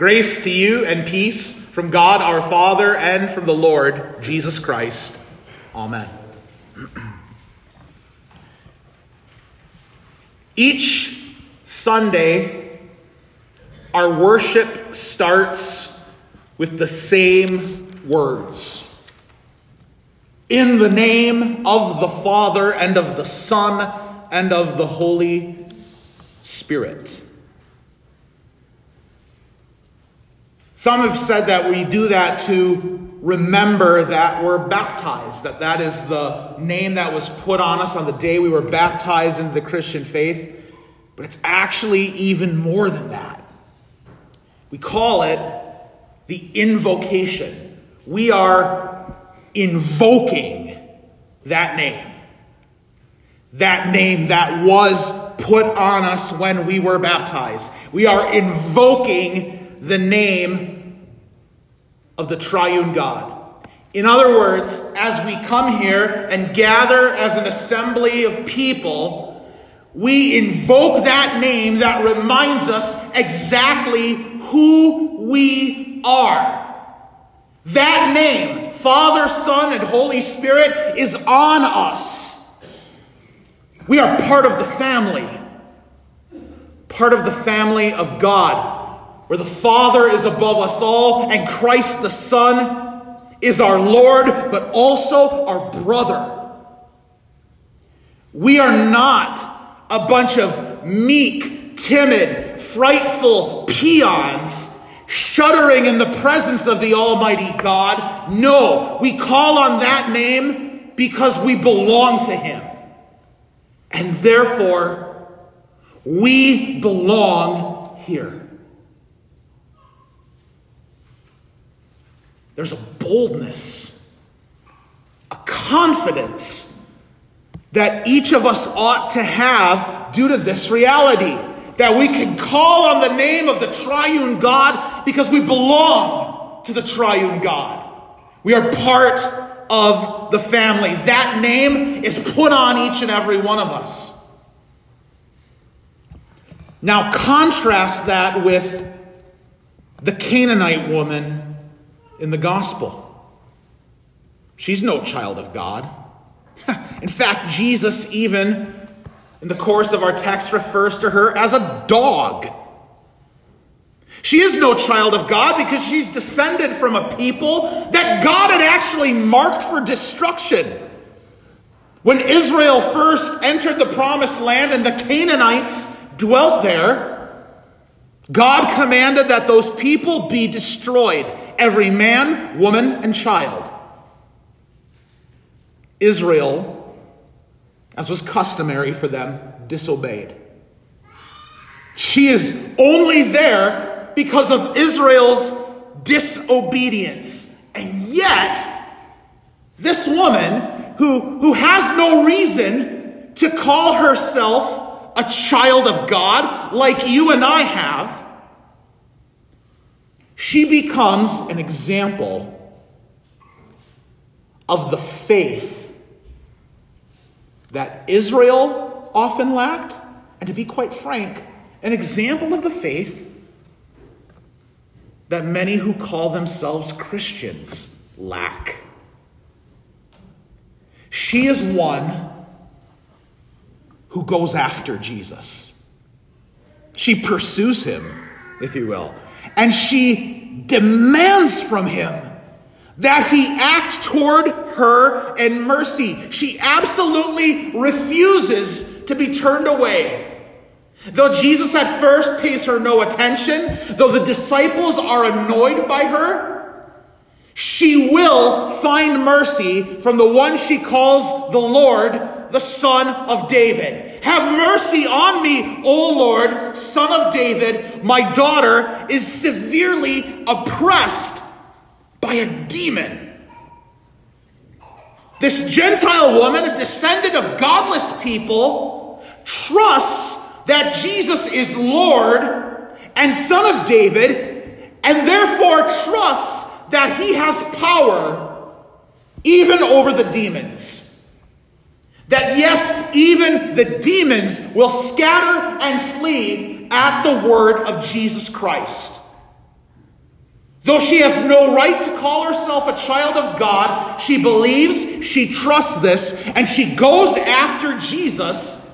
Grace to you and peace from God our Father and from the Lord Jesus Christ. Amen. Each Sunday, our worship starts with the same words. In the name of the Father and of the Son and of the Holy Spirit. Some have said that we do that to remember that we're baptized, that that is the name that was put on us on the day we were baptized into the Christian faith. But it's actually even more than that. We call it the invocation. We are invoking that name. That name that was put on us when we were baptized. We are invoking the name of the triune God. In other words, as we come here and gather as an assembly of people, we invoke that name that reminds us exactly who we are. That name, Father, Son, and Holy Spirit, is on us. We are part of the family, part of the family of God, where the Father is above us all and Christ the Son is our Lord, but also our brother. We are not a bunch of meek, timid, frightful peons shuddering in the presence of the Almighty God. No, we call on that name because we belong to Him. And therefore, we belong here. There's a boldness, a confidence that each of us ought to have due to this reality that we can call on the name of the triune God because we belong to the triune God. We are part of the family. That name is put on each and every one of us. Now, contrast that with the Canaanite woman in the gospel. She's no child of God. In fact, Jesus, even in the course of our text, refers to her as a dog. She is no child of God because she's descended from a people that God had actually marked for destruction. When Israel first entered the promised land and the Canaanites dwelt there, God commanded that those people be destroyed, every man, woman, and child. Israel, as was customary for them, disobeyed. She is only there because of Israel's disobedience. And yet, this woman, who, who has no reason to call herself a child of God like you and I have, she becomes an example of the faith that Israel often lacked, and to be quite frank, an example of the faith that many who call themselves Christians lack. She is one who goes after Jesus. She pursues him, if you will, and she demands from him that he act toward her in mercy. She absolutely refuses to be turned away. Though Jesus at first pays her no attention, though the disciples are annoyed by her, she will find mercy from the one she calls the Lord, the Son of David. Have mercy on me, O Lord, Son of David. My daughter is severely oppressed by a demon. This Gentile woman, a descendant of godless people, trusts that Jesus is Lord and Son of David, and therefore trusts that he has power even over the demons. That yes, even the demons will scatter and flee at the word of Jesus Christ. Though she has no right to call herself a child of God, she believes, she trusts this, and she goes after Jesus,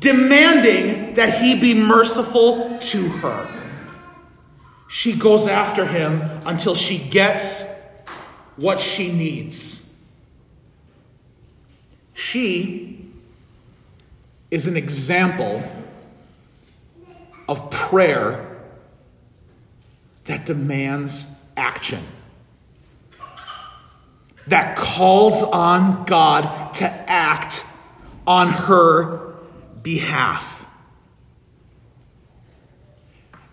demanding that he be merciful to her. She goes after him until she gets what she needs. She is an example of prayer that demands action, that calls on God to act on her behalf.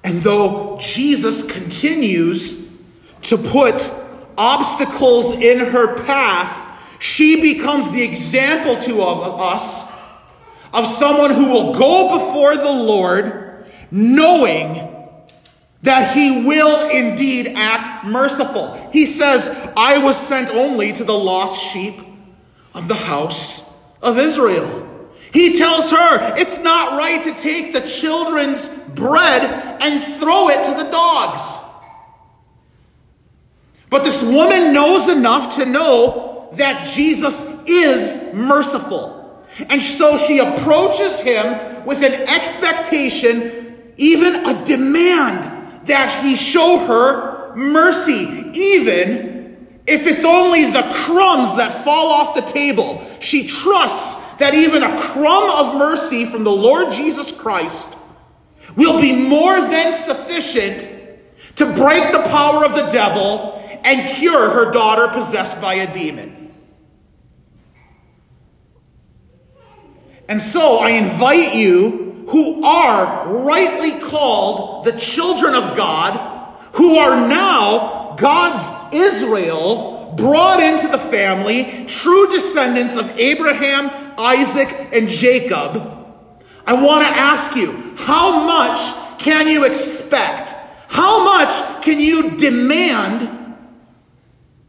And though Jesus continues to put obstacles in her path, she becomes the example to of us of someone who will go before the Lord knowing that he will indeed act merciful. He says, I was sent only to the lost sheep of the house of Israel. He tells her it's not right to take the children's bread and throw it to the dogs. But this woman knows enough to know that Jesus is merciful. And so she approaches him with an expectation, even a demand that he show her mercy, even if it's only the crumbs that fall off the table. She trusts that even a crumb of mercy from the Lord Jesus Christ will be more than sufficient to break the power of the devil and cure her daughter possessed by a demon. And so I invite you who are rightly called the children of God, who are now God's Israel, brought into the family, true descendants of Abraham, Isaac, and Jacob. I want to ask you, how much can you expect? How much can you demand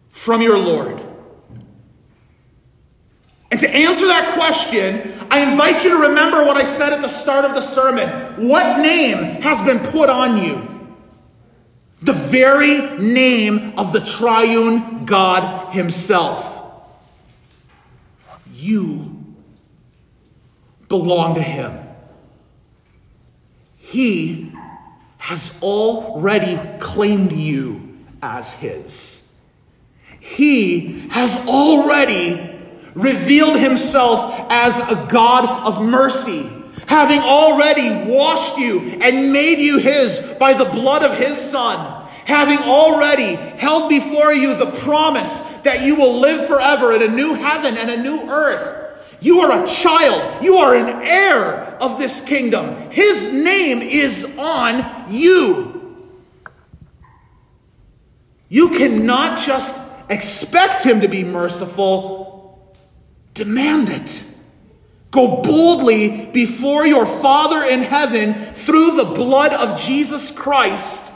from your Lord? And to answer that question, I invite you to remember what I said at the start of the sermon. What name has been put on you? The very name of the triune God Himself. You belong to Him. He has already claimed you as His. He has already revealed himself as a God of mercy, having already washed you and made you his by the blood of his Son, having already held before you the promise that you will live forever in a new heaven and a new earth. You are a child. You are an heir of this kingdom. His name is on you. You cannot just expect him to be merciful Demand it. Go boldly before your Father in heaven through the blood of Jesus Christ,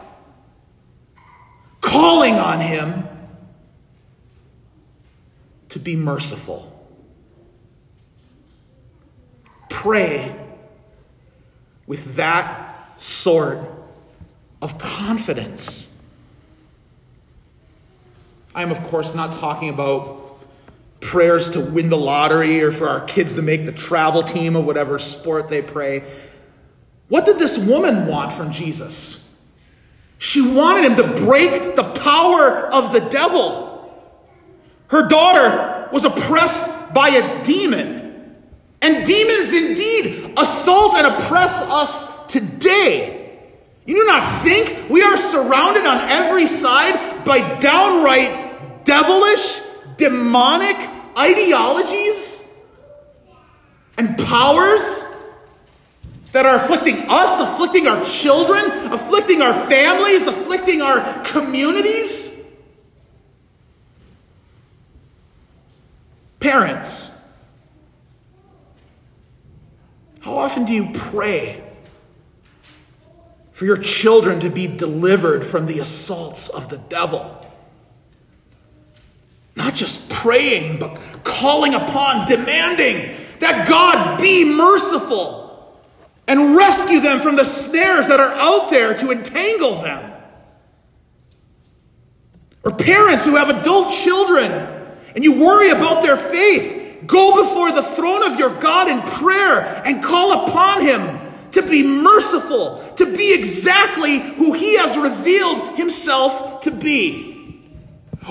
calling on Him to be merciful. Pray with that sort of confidence. I am, of course, not talking about prayers to win the lottery or for our kids to make the travel team of whatever sport they pray. What did this woman want from Jesus? She wanted him to break the power of the devil. Her daughter was oppressed by a demon. And demons indeed assault and oppress us today. You do not think we are surrounded on every side by downright devilish, demonic ideologies and powers that are afflicting us, afflicting our children, afflicting our families, afflicting our communities. Parents, how often do you pray for your children to be delivered from the assaults of the devil? Not just praying, but calling upon, demanding that God be merciful and rescue them from the snares that are out there to entangle them. Or parents who have adult children and you worry about their faith, go before the throne of your God in prayer and call upon Him to be merciful, to be exactly who He has revealed Himself to be.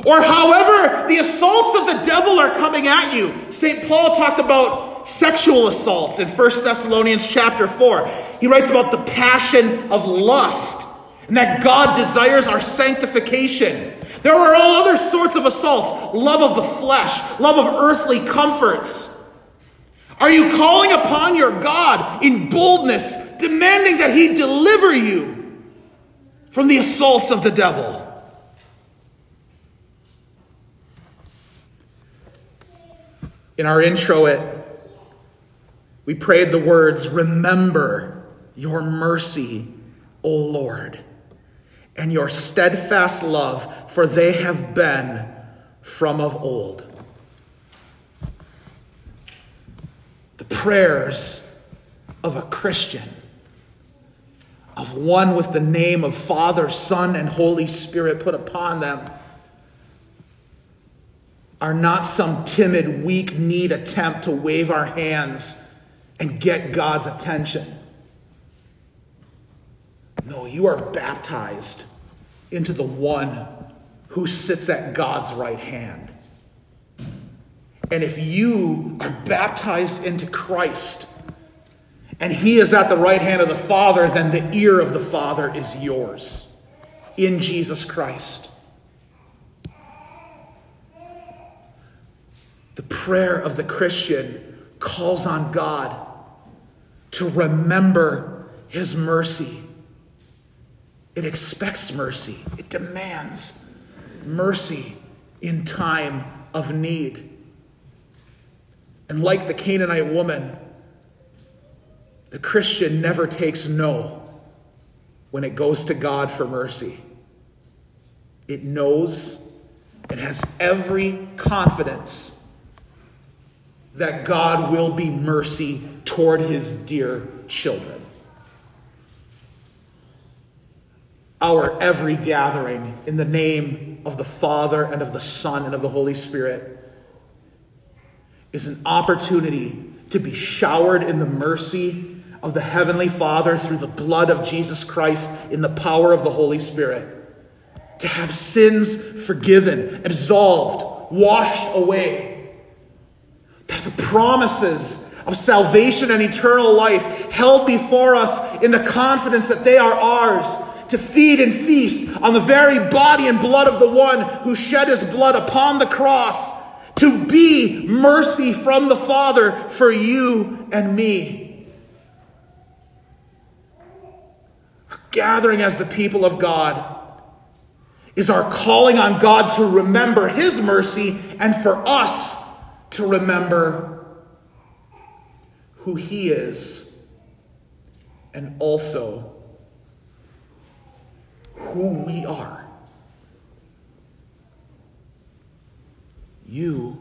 Or however the assaults of the devil are coming at you. St. Paul talked about sexual assaults in 1 Thessalonians chapter 4. He writes about the passion of lust and that God desires our sanctification. There are all other sorts of assaults love of the flesh, love of earthly comforts. Are you calling upon your God in boldness, demanding that He deliver you from the assaults of the devil? In our introit we prayed the words, Remember your mercy, O Lord, and your steadfast love, for they have been from of old. The prayers of a Christian, of one with the name of Father, Son, and Holy Spirit put upon them are not some timid, weak need attempt to wave our hands and get God's attention. No, you are baptized into the one who sits at God's right hand. And if you are baptized into Christ and he is at the right hand of the Father, then the ear of the Father is yours in Jesus Christ. The prayer of the Christian calls on God to remember his mercy. It expects mercy, it demands mercy in time of need. And like the Canaanite woman, the Christian never takes no when it goes to God for mercy. It knows, it has every confidence that God will be mercy toward his dear children. Our every gathering in the name of the Father and of the Son and of the Holy Spirit is an opportunity to be showered in the mercy of the Heavenly Father through the blood of Jesus Christ in the power of the Holy Spirit. To have sins forgiven, absolved, washed away the promises of salvation and eternal life held before us in the confidence that they are ours to feed and feast on the very body and blood of the one who shed his blood upon the cross, to be mercy from the Father for you and me. Our gathering as the people of God is our calling on God to remember his mercy and for us to remember who He is and also who we are. You,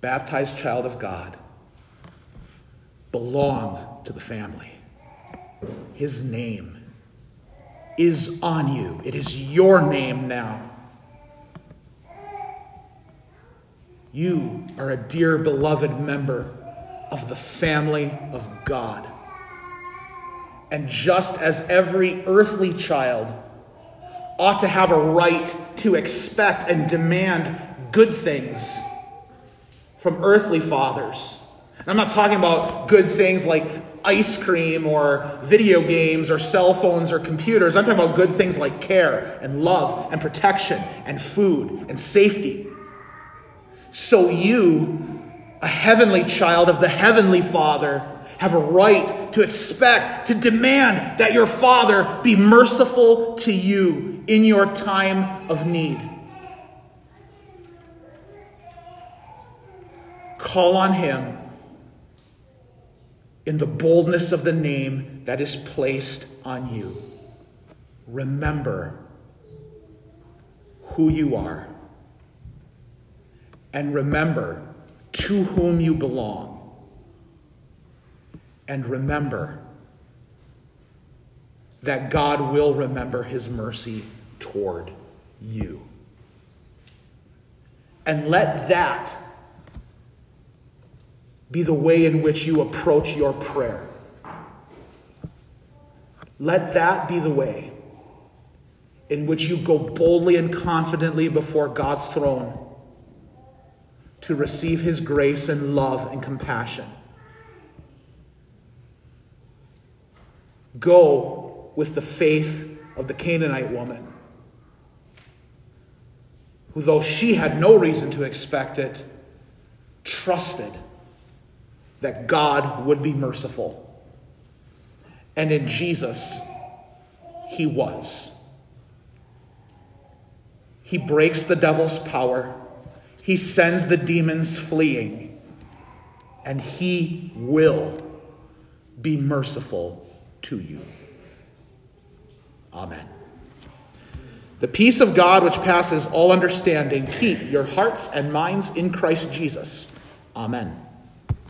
baptized child of God, belong to the family. His name is on you, it is your name now. You are a dear, beloved member of the family of God. And just as every earthly child ought to have a right to expect and demand good things from earthly fathers, I'm not talking about good things like ice cream or video games or cell phones or computers. I'm talking about good things like care and love and protection and food and safety so you, a heavenly child of the heavenly Father, have a right to expect, to demand that your Father be merciful to you in your time of need. Call on Him in the boldness of the name that is placed on you. Remember who you are and remember to whom you belong. And remember that God will remember his mercy toward you. And let that be the way in which you approach your prayer. Let that be the way in which you go boldly and confidently before God's throne to receive his grace and love and compassion. Go with the faith of the Canaanite woman, who, though she had no reason to expect it, trusted that God would be merciful. And in Jesus, he was. He breaks the devil's power, he sends the demons fleeing, and he will be merciful to you. Amen. The peace of God, which passes all understanding, keep your hearts and minds in Christ Jesus. Amen.